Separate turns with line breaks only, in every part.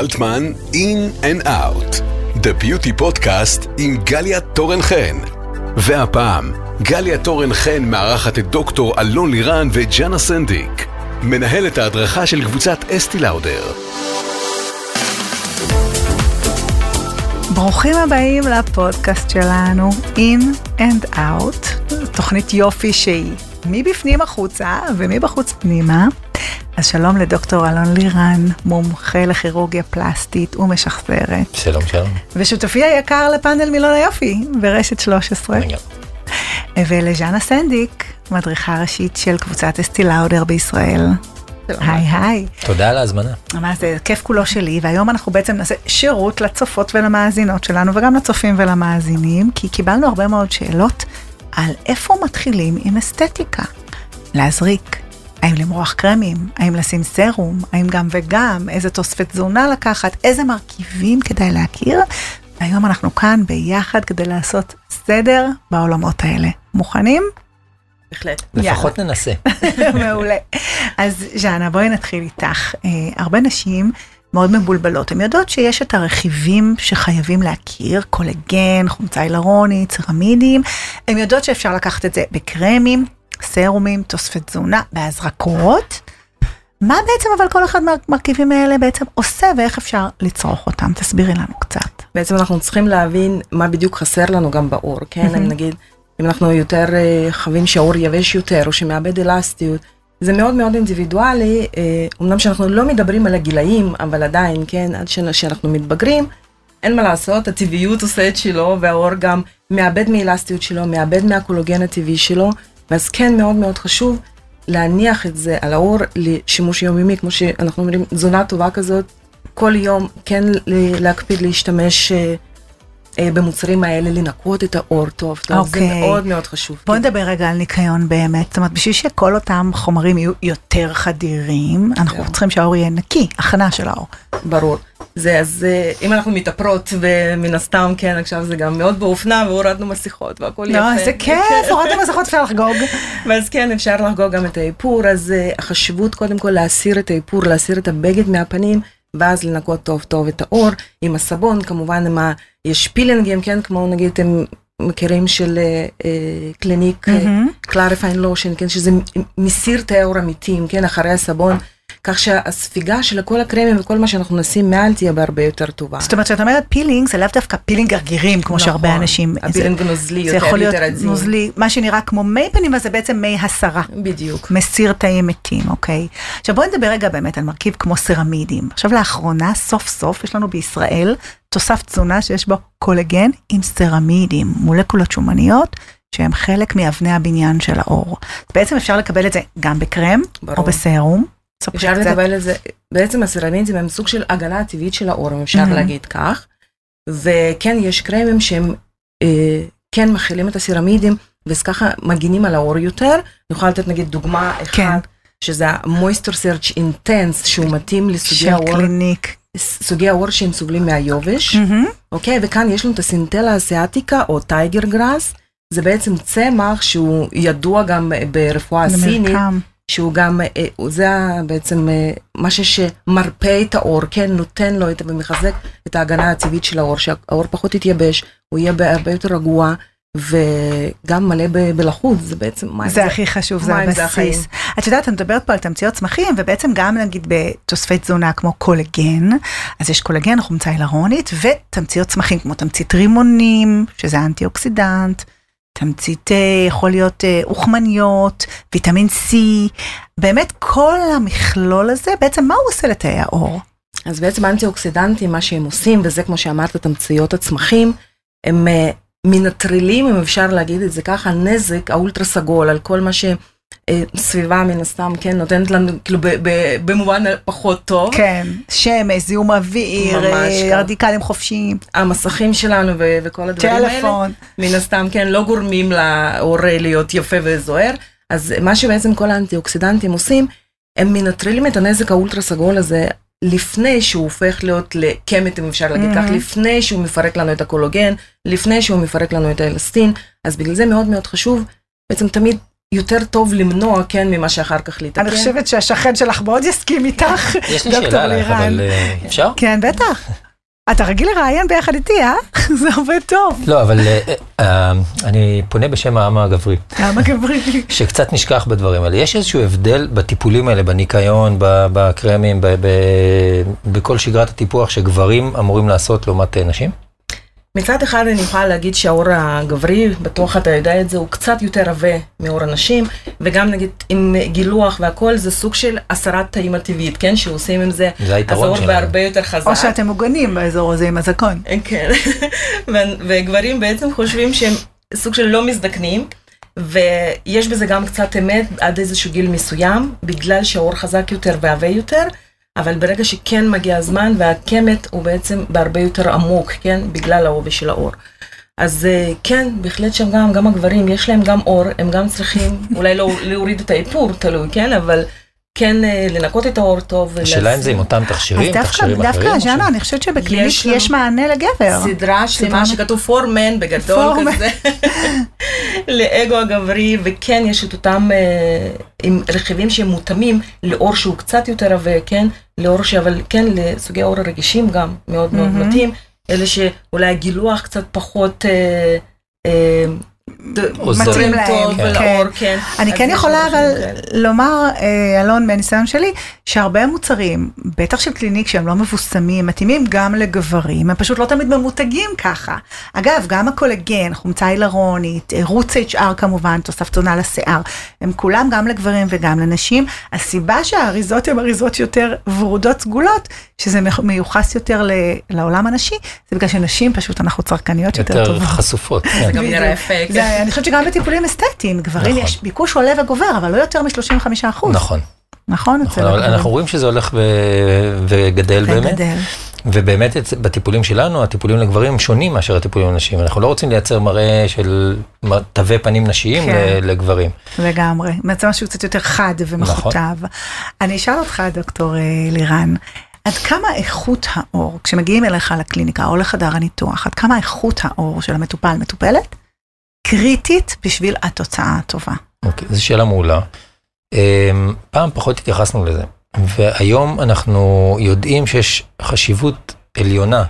אלטמן, In and Out, The Beauty Podcast עם גליה תורן חן. והפעם, גליה תורן חן מארחת את דוקטור אלון לירן וג'אנה סנדיק, מנהלת ההדרכה של קבוצת אסטי לאודר.
ברוכים הבאים לפודקאסט שלנו In and Out, תוכנית יופי שהיא מבפנים החוצה ומבחוץ פנימה. אז שלום לדוקטור אלון לירן, מומחה לכירורגיה פלסטית ומשחזרת.
שלום שלום.
ושותפי היקר לפאנל מילון היופי ברשת 13. ולז'אנה סנדיק, מדריכה ראשית של קבוצת אסטי לאודר בישראל. היי היי.
תודה על ההזמנה.
מה זה כיף כולו שלי והיום אנחנו בעצם נעשה שירות לצופות ולמאזינות שלנו וגם לצופים ולמאזינים כי קיבלנו הרבה מאוד שאלות על איפה מתחילים עם אסתטיקה. להזריק, האם למרוח קרמים, האם לשים סרום, האם גם וגם, איזה תוספת תזונה לקחת, איזה מרכיבים כדאי להכיר. והיום אנחנו כאן ביחד כדי לעשות סדר בעולמות האלה. מוכנים?
בהחלט.
לפחות ננסה.
מעולה. אז ז'אנה, בואי נתחיל איתך. אה, הרבה נשים מאוד מבולבלות. הן יודעות שיש את הרכיבים שחייבים להכיר, קולגן, חומצה הילרונית, צרמידים. הן יודעות שאפשר לקחת את זה בקרמים, סרומים, תוספי תזונה, בהזרקות. מה בעצם אבל כל אחד מהמרכיבים האלה בעצם עושה ואיך אפשר לצרוך אותם? תסבירי לנו קצת.
בעצם אנחנו צריכים להבין מה בדיוק חסר לנו גם בעור, כן? אם נגיד, אם אנחנו יותר אה, חווים שהעור יבש יותר או שמאבד אלסטיות, זה מאוד מאוד אינדיבידואלי, אה, אמנם שאנחנו לא מדברים על הגילאים, אבל עדיין, כן, עד שאנחנו מתבגרים, אין מה לעשות, הטבעיות עושה את שלו, והעור גם מאבד מאלסטיות שלו, מאבד מהקולוגן הטבעי שלו, ואז כן מאוד מאוד חשוב להניח את זה על העור לשימוש יומיומי, כמו שאנחנו אומרים, תזונה טובה כזאת, כל יום כן להקפיד להשתמש אה, במוצרים האלה, לנקות את העור טוב טוב, okay. זה
אוקיי.
מאוד מאוד חשוב.
בוא נדבר רגע על ניקיון באמת, זאת אומרת, בשביל שכל אותם חומרים יהיו יותר חדירים, אנחנו yeah. צריכים שהעור יהיה נקי, הכנה של העור.
ברור. זה, אז אה, אם אנחנו מתאפרות, ומן הסתם, כן, עכשיו זה גם מאוד באופנה, והורדנו מסכות, והכל
לא, יפה. לא, זה כיף, הורדנו מסכות, אפשר לחגוג.
ואז כן, אפשר לחגוג גם את האיפור, אז uh, החשיבות קודם כל להסיר את האיפור, להסיר את הבגד מהפנים, ואז לנקות טוב טוב את העור, עם הסבון, כמובן, עם ה... יש פילינגים, כן, כמו נגיד, אתם מכירים של uh, קליניק, קלאריפיין לושן, כן, שזה מסיר את העור המתים, כן, אחרי הסבון. כך שהספיגה של כל הקרמים וכל מה שאנחנו נשים מעל תהיה בהרבה יותר טובה.
זאת אומרת, כשאת אומרת פילינג, זה לאו דווקא פילינג גרגירים, כמו נכון, שהרבה אנשים...
הפילינג נוזלי
יותר, זה יכול להיות נוזלי, מה שנראה כמו מי פנים, אז זה בעצם מי הסרה.
בדיוק.
מסיר תאים מתים, אוקיי. עכשיו בואי נדבר רגע באמת על מרכיב כמו סרמידים. עכשיו לאחרונה, סוף סוף, יש לנו בישראל תוסף תזונה שיש בו קולגן עם סרמידים, מולקולות שומניות. שהם חלק מאבני הבניין של העור. בעצם אפשר לקבל את זה גם בקרם ברור. או בסרום.
אפשר לקבל את זה, בעצם הסירמידים הם סוג של הגנה טבעית של העור, אם אפשר להגיד כך. וכן, יש קרמים שהם אה, כן מכילים את הסירמידים, ואז ככה מגינים על העור יותר. אני יכולה לתת נגיד דוגמה אחת, כן. שזה ה-moisture search intense, שהוא מתאים לסוגי העור.
של קליניק.
סוגי העור שהם סובלים מהיובש. אוקיי? וכאן יש לנו את הסינטלה אסיאטיקה או טייגר גראס, זה בעצם צמח שהוא ידוע גם ברפואה הסינית. שהוא גם, אה, זה בעצם אה, משהו שמרפא את העור, כן, נותן לו את, ומחזק את ההגנה הטבעית של העור, שהעור פחות יתייבש, הוא יהיה הרבה יותר רגוע. וגם מלא בלחות, זה בעצם מים.
זה, זה הכי חשוב, זה הבסיס. את יודעת, את מדברת פה על תמציות צמחים, ובעצם גם נגיד בתוספי תזונה כמו קולגן, אז יש קולגן, חומצה הילרונית, ותמציות צמחים כמו תמצית רימונים, שזה אנטי אוקסידנט. תמצית אה, יכול להיות אה, אוכמניות, ויטמין C, באמת כל המכלול הזה, בעצם מה הוא עושה לתאי העור?
אז בעצם אנטי אוקסידנטים, מה שהם עושים, וזה כמו שאמרת, תמציות הצמחים, הם אה, מנטרלים, אם אפשר להגיד את זה ככה, נזק האולטרה סגול על כל מה שהם אה, סביבה מן הסתם, כן, נותנת לנו, כאילו, במובן פחות טוב.
כן, שמש, זיהום אוויר, אה, רדיקלים חופשיים.
המסכים שלנו וכל הדברים האלה. טלפון. מן הסתם, כן, לא גורמים לאור להיות יפה וזוהר. אז מה שבעצם כל האנטי-אוקסידנטים עושים, הם מנטרלים את הנזק האולטרה סגול הזה לפני שהוא הופך להיות לקמת, אם אפשר להגיד כך, לפני שהוא מפרק לנו את הקולוגן, לפני שהוא מפרק לנו את האלסטין. אז בגלל זה מאוד מאוד חשוב בעצם תמיד יותר טוב למנוע, כן, ממה שאחר כך לתקן.
אני חושבת שהשכן שלך מאוד יסכים איתך,
יש לי
דוקטור
שאלה עלייך,
לירן.
אבל אה, אפשר?
כן, בטח. אתה רגיל לראיין ביחד איתי, אה? זה עובד טוב.
לא, אבל אה, אה, אני פונה בשם העם הגברי,
למה גברי?
שקצת נשכח בדברים האלה. יש איזשהו הבדל בטיפולים האלה, בניקיון, בקרמים, בכל שגרת הטיפוח שגברים אמורים לעשות לעומת נשים?
מצד אחד אני יכולה להגיד שהאור הגברי, בטוח אתה יודע את זה, הוא קצת יותר עבה מאור הנשים, וגם נגיד עם גילוח והכל, זה סוג של הסרת טעים הטבעית, כן? שעושים עם זה,
זה
אז האור
שלנו.
בהרבה יותר חזק.
או שאתם מוגנים באזור הזה עם הזקון.
כן, ו- וגברים בעצם חושבים שהם סוג של לא מזדקנים, ויש בזה גם קצת אמת עד איזשהו גיל מסוים, בגלל שהאור חזק יותר ועבה יותר, אבל ברגע שכן מגיע הזמן והקמת הוא בעצם בהרבה יותר עמוק, כן? בגלל העובי של האור. אז אה, כן, בהחלט שם גם, גם הגברים, יש להם גם אור, הם גם צריכים אולי לא להוריד את האיפור, תלוי, כן? אבל כן אה, לנקות את האור טוב.
השאלה אם זה עם אותם
אז
תכשירים,
דווקא,
תכשירים
דווקא,
אחרים? או
ז'אנה,
ש-
אני חושבת שבקליניק
יש
מענה לגבר.
סדרה שלמה שכתוב פורמן בגדול. כזה, לאגו הגברי, וכן יש את אותם אה, עם רכיבים שהם מותאמים לאור שהוא קצת יותר עבה, כן? לאור ש... אבל כן, לסוגי האור הרגישים גם מאוד מאוד. מתאים, אלה שאולי הגילוח קצת פחות... מתאים
להם,
טוב
כן.
ולאור, כן.
אני כן יכולה אבל
כאלה.
לומר, אה, אלון, מהניסיון שלי, שהרבה מוצרים, בטח של קליניק שהם לא מבוסמים, מתאימים גם לגברים, הם פשוט לא תמיד ממותגים ככה. אגב, גם הקולגן, חומצה הילרונית, רוץ HR כמובן, תוסף תזונה לשיער, הם כולם גם לגברים וגם לנשים. הסיבה שהאריזות הן אריזות יותר ורודות סגולות, שזה מיוחס יותר לעולם הנשי, זה בגלל שנשים פשוט אנחנו צרכניות יותר
יותר
טובות.
חשופות.
זה
כן.
גם נראה. יפה.
זה, אני חושבת שגם בטיפולים אסתטיים, גברים
נכון.
יש ביקוש עולה וגובר, אבל לא יותר מ-35 אחוז.
נכון,
נכון?
נכון, אבל. אנחנו רואים שזה הולך ו- וגדל באמת.
וגדל.
ובאמת את- בטיפולים שלנו, הטיפולים לגברים שונים מאשר הטיפולים לנשים. אנחנו לא רוצים לייצר מראה של תווי פנים נשיים
כן.
לגברים.
לגמרי. זה משהו קצת יותר חד ומכותב.
נכון.
אני אשאל אותך, דוקטור אה, לירן, עד כמה איכות האור, כשמגיעים אליך לקליניקה או לחדר הניתוח, עד כמה איכות האור של המטופל מטופלת, קריטית בשביל התוצאה הטובה.
אוקיי, זו שאלה מעולה. אמ, פעם פחות התייחסנו לזה, והיום אנחנו יודעים שיש חשיבות עליונה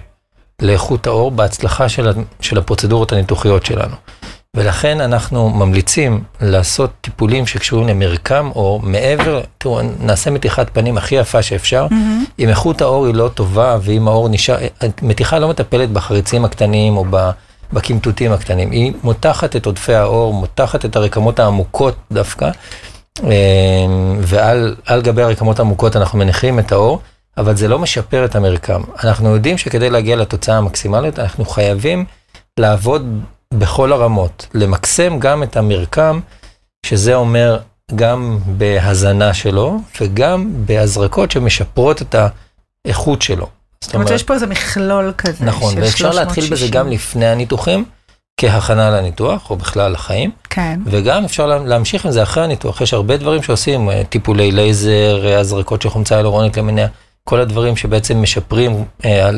לאיכות האור בהצלחה של, של הפרוצדורות הניתוחיות שלנו. ולכן אנחנו ממליצים לעשות טיפולים שקשורים למרקם אור מעבר, תראו, נעשה מתיחת פנים הכי יפה שאפשר. אם איכות האור היא לא טובה, ואם האור נשאר, מתיחה לא מטפלת בחריצים הקטנים או ב- בקמטוטים הקטנים, היא מותחת את עודפי האור, מותחת את הרקמות העמוקות דווקא, אמ, ועל על גבי הרקמות העמוקות אנחנו מניחים את האור, אבל זה לא משפר את המרקם. אנחנו יודעים שכדי להגיע לתוצאה המקסימלית, אנחנו חייבים לעבוד בכל הרמות, למקסם גם את המרקם, שזה אומר גם בהזנה שלו, וגם בהזרקות שמשפרות את האיכות שלו.
זאת אומרת שיש פה איזה מכלול כזה.
נכון, ואפשר להתחיל בזה
360.
גם לפני הניתוחים, כהכנה לניתוח, או בכלל לחיים,
כן.
וגם אפשר לה- להמשיך עם זה אחרי הניתוח. יש הרבה דברים שעושים, אה, טיפולי לייזר, אה, הזרקות של חומצה הילורונית למיניה, כל הדברים שבעצם משפרים אה,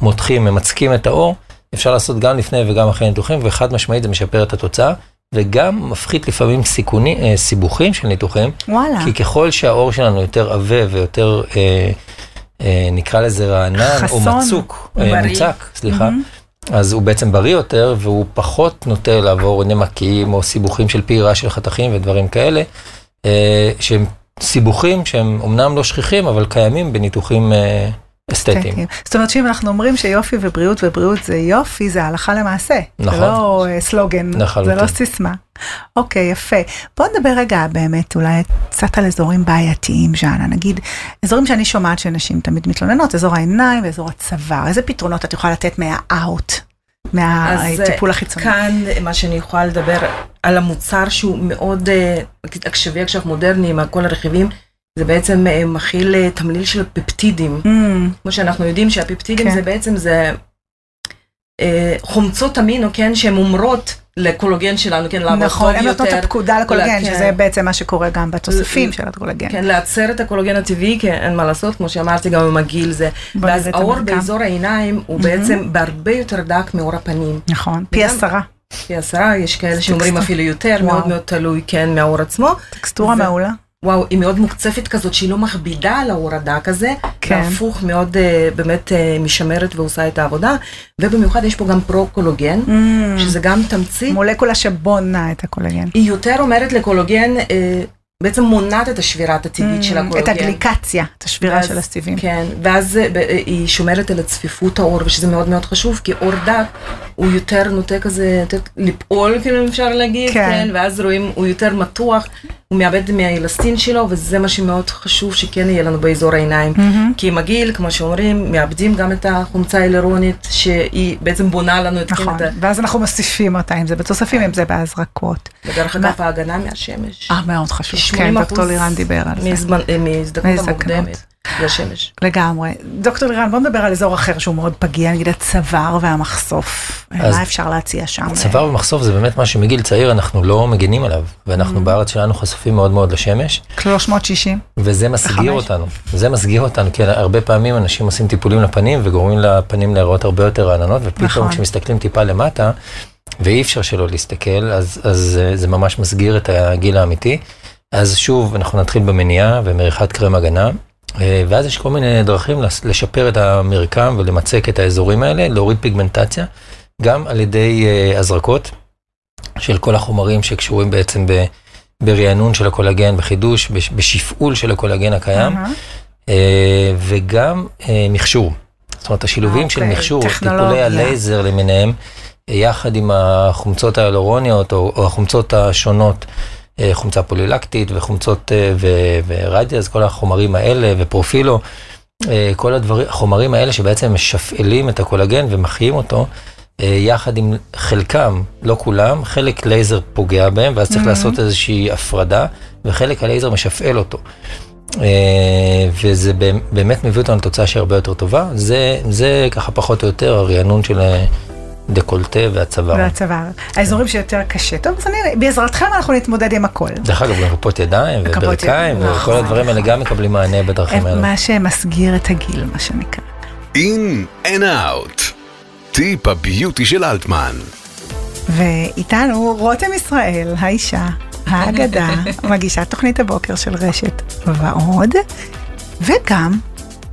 ומותחים, ממצקים את האור, אפשר לעשות גם לפני וגם אחרי ניתוחים, וחד משמעית זה משפר את התוצאה, וגם מפחית לפעמים סיכונים, אה, סיבוכים של ניתוחים,
וואלה.
כי ככל שהאור שלנו יותר עבה ויותר, אה, נקרא לזה רענן, או
חסון.
מצוק, אה. מוצק, סליחה,
מהמם.
אז הוא בעצם בריא יותר, והוא פחות נוטה לעבור נמקים או סיבוכים של פעירה של חתכים ודברים כאלה, אה, שהם סיבוכים שהם אמנם לא שכיחים, אבל קיימים בניתוחים אה, אסתטיים.
אסתטיים. זאת אומרת שאם אנחנו אומרים שיופי ובריאות ובריאות זה יופי, זה הלכה למעשה.
נכון.
זה לא אה, סלוגן, זה. לא סיסמה. אוקיי, יפה. בוא נדבר רגע באמת אולי קצת על אזורים בעייתיים, ז'אנה. נגיד, אזורים שאני שומעת שנשים תמיד מתלוננות, אזור העיניים ואזור הצוואר. איזה פתרונות את יכולה לתת מהאאוט, מהטיפול החיצוני?
כאן מה שאני יכולה לדבר על המוצר שהוא מאוד אה, עכשווי עכשיו מודרני עם כל הרכיבים, זה בעצם אה, מכיל אה, תמליל של פפטידים.
Mm,
כמו שאנחנו יודעים שהפפטידים
כן.
זה בעצם זה אה, חומצות אמינו, כן, שהן אומרות לקולוגן שלנו, כן, לעבוד
נכון,
טוב
הן נותנות את
יותר.
הפקודה לקולגן,
כן.
שזה בעצם מה שקורה גם בתוספים של הקולגן.
כן, לעצר את הקולוגן הטבעי, כי אין מה לעשות, כמו שאמרתי, גם עם הגיל זה. ואז האור
המרקם.
באזור העיניים הוא
מהמם.
בעצם בהרבה יותר דק מאור הפנים.
נכון, פי עשרה.
פי עשרה, יש כאלה שאומרים. אפילו יותר. מאוד מאוד תלוי, כן, מהאור עצמו.
טקסטורה מעולה.
וואו, היא מאוד מוקצפת כזאת, שהיא לא מכבידה על האור הדק הזה.
כן.
והפוך, מאוד אה, באמת אה, משמרת ועושה את העבודה. ובמיוחד יש פה גם פרו-קולוגן,
Mm.
שזה גם תמצית.
מולקולה שבונה את הקולגן.
היא יותר אומרת לקולוגן, אה, בעצם מונעת את השבירת הטבעית של הקולוגן.
Mm, את הגליקציה, את השבירה
ואז-
של הסיבים.
כן, ואז אה, היא שומרת על הצפיפות העור, ושזה מאוד מאוד חשוב, כי עור דק הוא יותר נוטה כזה, יותר לפעול, כאילו אפשר להגיד,
כן.
כן. ואז רואים, הוא יותר מתוח, הוא מאבד מהאלסטין שלו, וזה מה שמאוד חשוב שכן יהיה לנו באזור העיניים.
מהמם.
כי עם הגיל, כמו שאומרים, מאבדים גם את החומצה ההילרונית, שהיא בעצם בונה לנו את
נכון,
את
ואז אנחנו מוסיפים אותה, אם זה בתוספים, אם זה בהזרקות.
ה... ודרך אגב, ההגנה מהשמש.
אה, מאוד חשוב. כן,
80%
דוקטור לירן דיבר על זה.
אה, מהזדקנות. המוקדמת לשמש.
לגמרי. דוקטור לירן, בוא נדבר על אזור אחר שהוא מאוד פגיע, נגיד הצוואר והמחשוף. מה אפשר להציע שם?
צוואר ומחשוף זה באמת משהו מגיל צעיר אנחנו לא מגנים עליו, ואנחנו בארץ שלנו חשופים מאוד מאוד לשמש,
360.
וזה מסגיר. אותנו. זה מסגיר אותנו, כי הרבה פעמים אנשים עושים טיפולים לפנים וגורמים לפנים להיראות הרבה יותר רעננות, ופתאום
נכון.
כשמסתכלים טיפה למטה, ואי אפשר שלא להסתכל, אז, אז אה, זה ממש מסגיר את הגיל האמיתי. אז שוב, אנחנו נתחיל במניעה ומריחת קרם הגנה, ואז יש כל מיני דרכים לשפר את המרקם ולמצק את האזורים האלה, להוריד פיגמנטציה, גם על ידי אה, הזרקות של כל החומרים שקשורים בעצם ב... ברענון של הקולגן, בחידוש, בש- בשפעול של הקולגן הקיים. אה, וגם אה, מכשור. זאת אומרת, השילובים של
אוקיי,
מכשור, טיפולי. הלייזר למיניהם, אה, יחד עם החומצות ההיאלורוניות או, או החומצות השונות, אה, חומצה פולילקטית וחומצות אה, ו- ורדיאס, כל החומרים האלה ופרופילו, אה, כל הדברים, החומרים האלה שבעצם משפעלים את הקולגן ומחיים אותו, אה, יחד עם חלקם, לא כולם, חלק לייזר פוגע בהם, ואז צריך לעשות איזושהי הפרדה, וחלק הלייזר משפעל אותו. אה, וזה באמת מביא אותנו לתוצאה שהיא הרבה יותר טובה. זה, זה ככה פחות או יותר הרענון של דקולטה והצוואר.
והצוואר. האזורים שיותר קשה. טוב, אז אני, בעזרתכם אנחנו נתמודד עם הכל.
דרך אגב, גם כפות ידיים וברכיים, וכל
נכון.
הדברים האלה גם מקבלים מענה בדרכים האלה.
מה שמסגיר את הגיל, מה שנקרא.
In and out. טיפ הביוטי של אלטמן.
ואיתנו רותם ישראל, האישה, האגדה, מגישת תוכנית הבוקר של רשת ועוד, וגם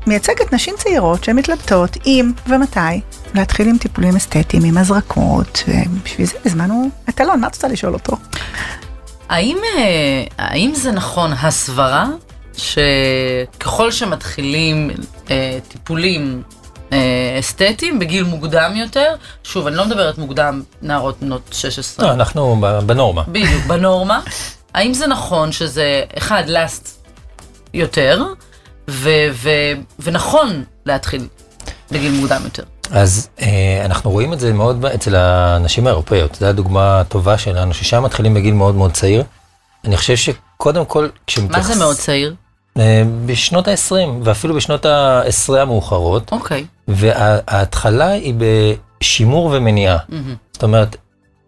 מייצגת נשים צעירות שמתלבטות אם ומתי להתחיל עם טיפולים אסתטיים, עם הזרקות, ובשביל זה הזמנו את אלון, מה את רוצה לשאול אותו?
האם, אה, האם זה נכון הסברה שככל שמתחילים אה, טיפולים אה, אסתטיים בגיל מוקדם יותר, שוב, אני לא מדברת מוקדם, נערות בנות 16,
לא, אנחנו ב- בנורמה.
בדיוק, בנורמה, האם זה נכון שזה, אחד, לאסט יותר, ו- ו- ונכון להתחיל בגיל מוקדם יותר?
אז אה, אנחנו רואים את זה מאוד אצל הנשים האירופאיות, זו הדוגמה הטובה שלנו, ששם מתחילים בגיל מאוד מאוד צעיר. אני חושב שקודם כל,
מה
כשמתייחס...
זה מאוד צעיר?
אה, בשנות ה-20, ואפילו בשנות ה-10 המאוחרות,
אוקיי.
וההתחלה היא בשימור ומניעה.
מהמם.
זאת אומרת,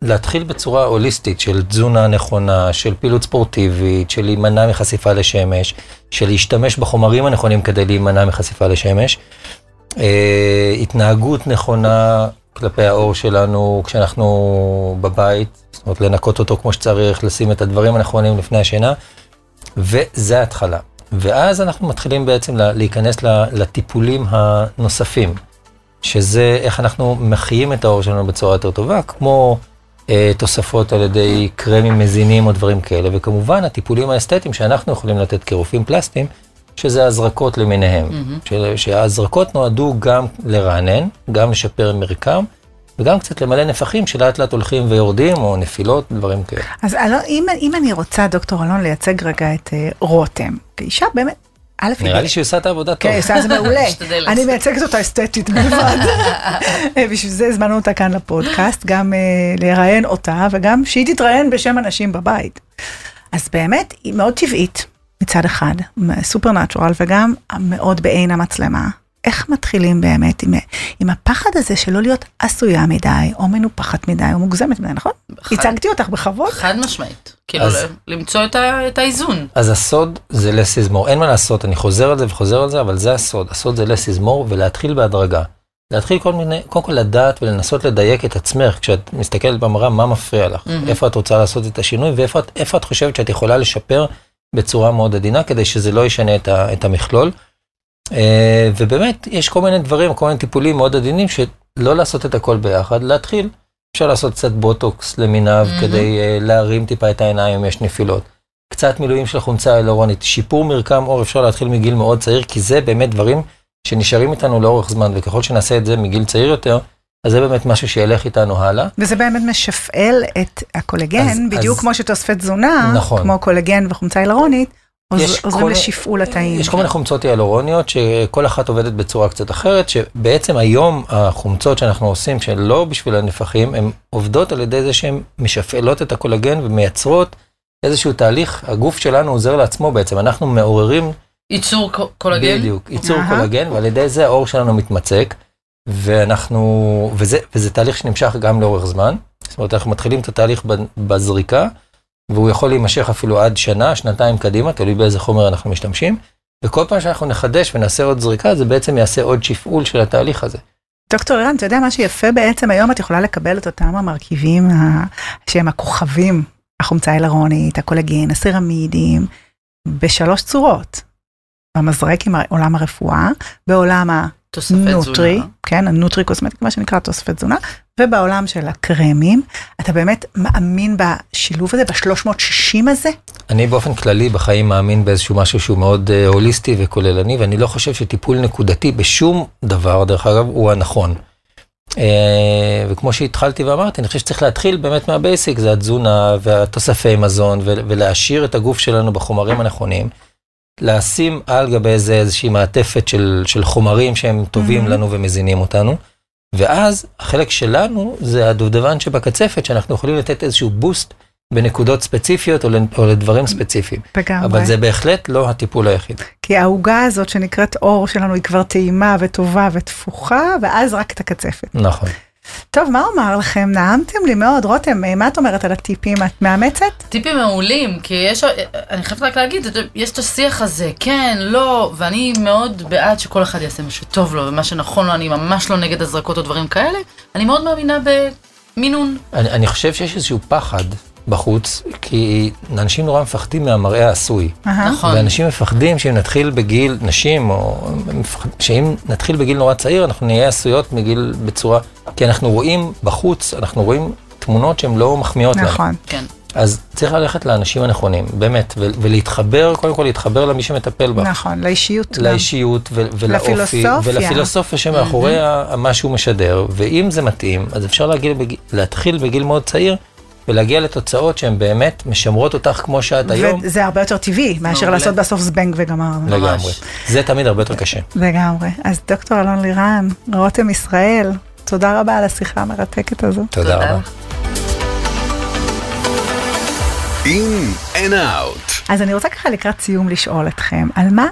להתחיל בצורה הוליסטית של תזונה נכונה, של פעילות ספורטיבית, של להימנע מחשיפה לשמש, של להשתמש בחומרים הנכונים כדי להימנע מחשיפה לשמש. התנהגות נכונה כלפי העור שלנו כשאנחנו בבית, זאת אומרת לנקות אותו כמו שצריך, לשים את הדברים הנכונים לפני השינה, וזה ההתחלה. ואז אנחנו מתחילים בעצם לה- להיכנס לטיפולים הנוספים, שזה איך אנחנו מחיים את העור שלנו בצורה יותר טובה, כמו אה, תוספות על ידי קרמים מזינים או דברים כאלה, וכמובן הטיפולים האסתטיים שאנחנו יכולים לתת כרופאים פלסטיים, שזה הזרקות למיניהם.
Mm-hmm.
שההזרקות נועדו גם לרענן, גם לשפר מרקם, וגם קצת למלא נפחים שלאט לאט הולכים ויורדים, או נפילות, דברים כאלה.
אז אלון, אם, אם אני רוצה, דוקטור אלון, לייצג רגע את אה, רותם, כאישה באמת, א',
נראה לי שהיא עושה את העבודה טוב.
כן, היא עושה את זה מעולה. אני מייצגת אותה אסתטית בלבד. אה, בשביל זה הזמנו אותה כאן לפודקאסט, גם אה, לראיין אותה וגם שהיא תתראיין בשם אנשים בבית. אז באמת, היא מאוד טבעית מצד אחד, סופר נטורל, וגם מאוד בעין המצלמה. איך מתחילים באמת עם, עם הפחד הזה שלא להיות עשויה מדי, או מנופחת מדי, או מוגזמת מדי, נכון?
חד-
הצגתי אותך בכבוד.
חד משמעית. כאילו,
אז-
למצוא את ה- את האיזון.
אז הסוד זה לס יזמור, אין מה לעשות, אני חוזר על זה וחוזר על זה, אבל זה הסוד, הסוד זה לס יזמור ולהתחיל בהדרגה. להתחיל כל מיני, קודם כל לדעת ולנסות לדייק את עצמך, כשאת מסתכלת במראה, מה מפריע לך,
מהמם.
איפה את רוצה לעשות את השינוי, ואיפה את, את חושבת שאת יכולה לשפר בצורה מאוד עדינה, כדי שזה לא ישנה את, ה, את המכלול. אה, ובאמת, יש כל מיני דברים, כל מיני טיפולים מאוד עדינים, שלא לעשות את הכל ביחד, להתחיל. אפשר לעשות קצת בוטוקס למיניו,
מהמם.
כדי אה, להרים טיפה את העיניים אם יש נפילות. קצת מילואים של חומצה הילורונית, שיפור מרקם עור אפשר להתחיל מגיל מאוד צעיר, כי זה באמת דברים שנשארים איתנו לאורך זמן, וככל שנעשה את זה מגיל צעיר יותר, אז זה באמת משהו שילך איתנו הלאה.
וזה באמת משפעל את הקולגן,
אז-
בדיוק
אז-
כמו שתוספי תזונה,
נכון.
כמו קולגן וחומצה הילרונית, עוזרים
כל-
לשפעול התאים.
יש כל מיני חומצות היאלורוניות שכל אחת עובדת בצורה קצת אחרת, שבעצם היום החומצות שאנחנו עושים שלא בשביל הנפחים, הן עובדות על ידי זה שהן משפעלות את הקולגן ומייצרות איזשהו תהליך, הגוף שלנו עוזר לעצמו בעצם, אנחנו מעוררים
ייצור קולגן?
בדיוק, ייצור. קולגן, ועל ידי זה העור שלנו מתמצק, ואנחנו, וזה, וזה תהליך שנמשך גם לאורך זמן, זאת אומרת אנחנו מתחילים את התהליך בזריקה, והוא יכול להימשך אפילו עד שנה, שנתיים קדימה, תלוי באיזה חומר אנחנו משתמשים, וכל פעם שאנחנו נחדש ונעשה עוד זריקה, זה בעצם יעשה עוד שפעול של התהליך הזה.
דוקטור אירן, אתה יודע מה שיפה בעצם היום את יכולה לקבל את אותם המרכיבים ה- שהם הכוכבים, החומצה ההיאלורונית, הקולגן, הסרמידים, בשלוש צורות. במזרק עם עולם הרפואה, בעולם
תוספי
ה nutri,
תזונה.
כן, ה nutri cosmetic, מה שנקרא תוספי תזונה, ובעולם של הקרמים, אתה באמת מאמין בשילוב הזה, ב-360 הזה?
אני באופן כללי בחיים מאמין באיזשהו משהו שהוא מאוד אה, הוליסטי וכוללני, ואני לא חושב שטיפול נקודתי בשום דבר, דרך אגב, הוא הנכון. אה, וכמו שהתחלתי ואמרתי, אני חושב שצריך להתחיל באמת מהבייסיק, זה התזונה והתוספי מזון, ו- ולהעשיר את הגוף שלנו בחומרים הנכונים. לשים על גבי זה איזושהי מעטפת של, של חומרים שהם טובים
Mhm.
לנו ומזינים אותנו. ואז החלק שלנו זה הדובדבן שבקצפת, שאנחנו יכולים לתת איזשהו בוסט בנקודות ספציפיות או, או לדברים ספציפיים.
לגמרי.
אבל זה בהחלט לא הטיפול היחיד.
כי העוגה הזאת שנקראת אור שלנו היא כבר טעימה וטובה ותפוחה, ואז רק את הקצפת.
נכון.
טוב, מה אומר לכם? נעמתם לי מאוד. רותם, אה, מה את אומרת על הטיפים? את מאמצת?
טיפים מעולים, כי יש, אני חייבת רק להגיד, יש את השיח הזה, כן, לא, ואני מאוד בעד שכל אחד יעשה מה שטוב לו ומה שנכון לו, אני ממש לא נגד הזרקות או דברים כאלה, אני מאוד מאמינה במינון.
אני, אני חושב שיש איזשהו פחד בחוץ, כי אנשים נורא מפחדים מהמראה העשוי.
נכון.
ואנשים מפחדים שאם נתחיל בגיל, נשים, או שאם נתחיל בגיל נורא צעיר, אנחנו נהיה עשויות מגיל בצורה, כי אנחנו רואים בחוץ, אנחנו רואים תמונות שהן לא מחמיאות לנו.
נכון.
כן.
אז צריך ללכת לאנשים הנכונים, באמת, ו- ולהתחבר, קודם כל להתחבר למי שמטפל בך.
נכון, לאישיות.
לאישיות ו- ולאופי,
לפילוסופיה.
ולפילוסופיה שמאחורי מה שהוא משדר, ואם זה מתאים, אז אפשר להתחיל בגיל מאוד צעיר, ולהגיע לתוצאות שהן באמת משמרות אותך כמו שאת היום,
וזה הרבה יותר טבעי מאשר. לעשות בסוף זבנג וגמרנו.
לגמרי. זה תמיד הרבה יותר קשה.
לגמרי. אז דוקטור אלון לירן, רותם ישראל, תודה רבה על השיחה המרתקת הזו.
תודה רבה.
אין and out.
אז אני רוצה ככה לקראת סיום לשאול אתכם, על מה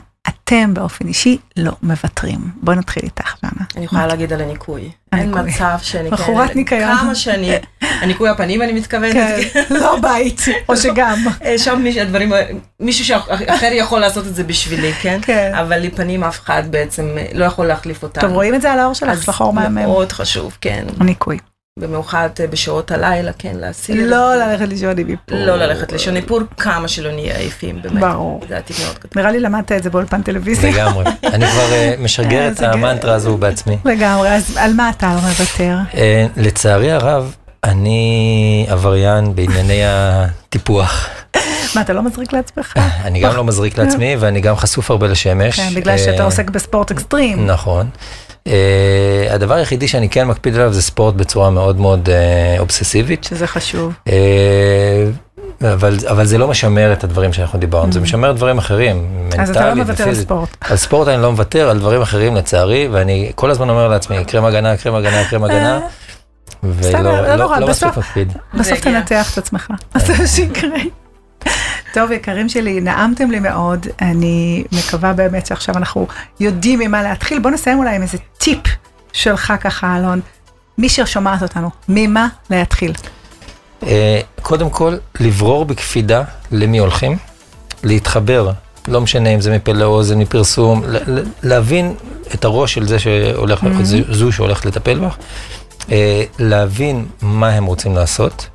אתם באופן אישי לא מוותרים? בואי נתחיל איתך, דנה.
אני יכולה להגיד על הניקוי. אין
הניקוי.
מצב שאני
בחורת ניקיון.
כמה שאני, הניקוי הפנים אני מתכוונת.
כן, לא בית, או שגם.
אה, שם הדברים, מישהו שאחר יכול לעשות את זה בשבילי, כן?
כן.
אבל לי פנים אף אחד בעצם אה, לא יכול להחליף אותנו.
טוב, רואים את זה על האור שלך, שחור מהמם.
מאוד חשוב, כן.
ניקוי.
במיוחד אה, בשעות הלילה, כן, להסיר.
לא ללכת לישון עם איפור.
לא ללכת לישון איפור, כמה שלא נהיה עייפים, באמת.
ברור.
זה עתיד מאוד גדול.
נראה לי למדת את זה באולפן טלוויזיה.
לגמרי. אני כבר אה, משגר את
איזה
המנטרה הזו בעצמי.
לגמרי, אז על מה אתה לא מוותר?
אה, לצערי הרב, אני עבריין בענייני הטיפוח.
מה, אתה לא מזריק לעצמך?
אני גם לא מזריק לעצמי, ואני גם חשוף הרבה לשמש.
כן, בגלל שאתה
אה,
עוסק בספורט אקסטרים.
נכון. Uh, הדבר היחידי שאני כן מקפיד עליו זה ספורט בצורה מאוד מאוד uh, אובססיבית.
שזה חשוב.
Uh, אבל, אבל זה לא משמר את הדברים שאנחנו דיברנו, זה משמר דברים אחרים, מנטלית
אז אתה לא מוותר על. ספורט.
על ספורט אני לא מוותר, על דברים אחרים לצערי, ואני כל הזמן אומר לעצמי, קרם הגנה, קרם הגנה, קרם הגנה,
בסדר, לא
ולא
נורא,
לא, לא מספיק
בסוף-
מקפיד.
בסוף. תנתח את עצמך. אז זה שיקרה. טוב, יקרים שלי, נעמתם לי מאוד. אני מקווה באמת שעכשיו אנחנו יודעים ממה להתחיל. בוא נסיים אולי עם איזה טיפ שלך ככה, אלון. מי ששומעת אותנו, ממה להתחיל?
אה, קודם כל, לברור בקפידה למי הולכים, להתחבר לא משנה אם זה מפה לאוזן, מפרסום, להבין את הראש של זה שהולך,
Mm-hmm.
זו- זו שהולכת לטפל בך, אה, להבין מה הם רוצים לעשות,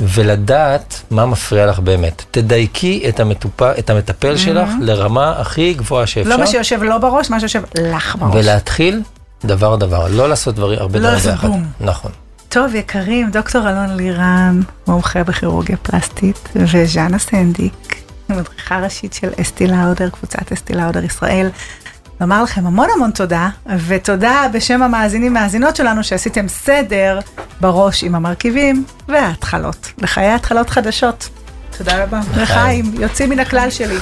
ולדעת מה מפריע לך באמת. תדייקי את, המטופ... את המטפל שלך לרמה הכי גבוהה שאפשר.
Mm-hmm. לא מה שיושב לא בראש, מה שיושב לך בראש.
ולהתחיל דבר דבר, לא לעשות דברים, הרבה
לא
דברים ביחד. נכון.
טוב, יקרים, דוקטור אלון לירן, מומחה בכירורגיה פלסטית, וז'אנה סנדיק, מדריכה ראשית של אסטי לאודר, קבוצת אסטי לאודר ישראל. לומר לכם המון המון תודה, ותודה בשם המאזינים והמאזינות שלנו שעשיתם סדר בראש עם המרכיבים וההתחלות, לחיי התחלות חדשות. תודה רבה. לחיים, יוצאים מן הכלל שלי.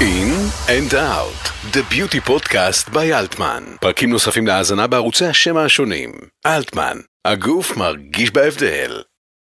In and Out, The Beauty Podcast by אלטמן. פרקים נוספים להאזנה בערוצי השמע השונים. אלטמן, הגוף מרגיש בהבדל.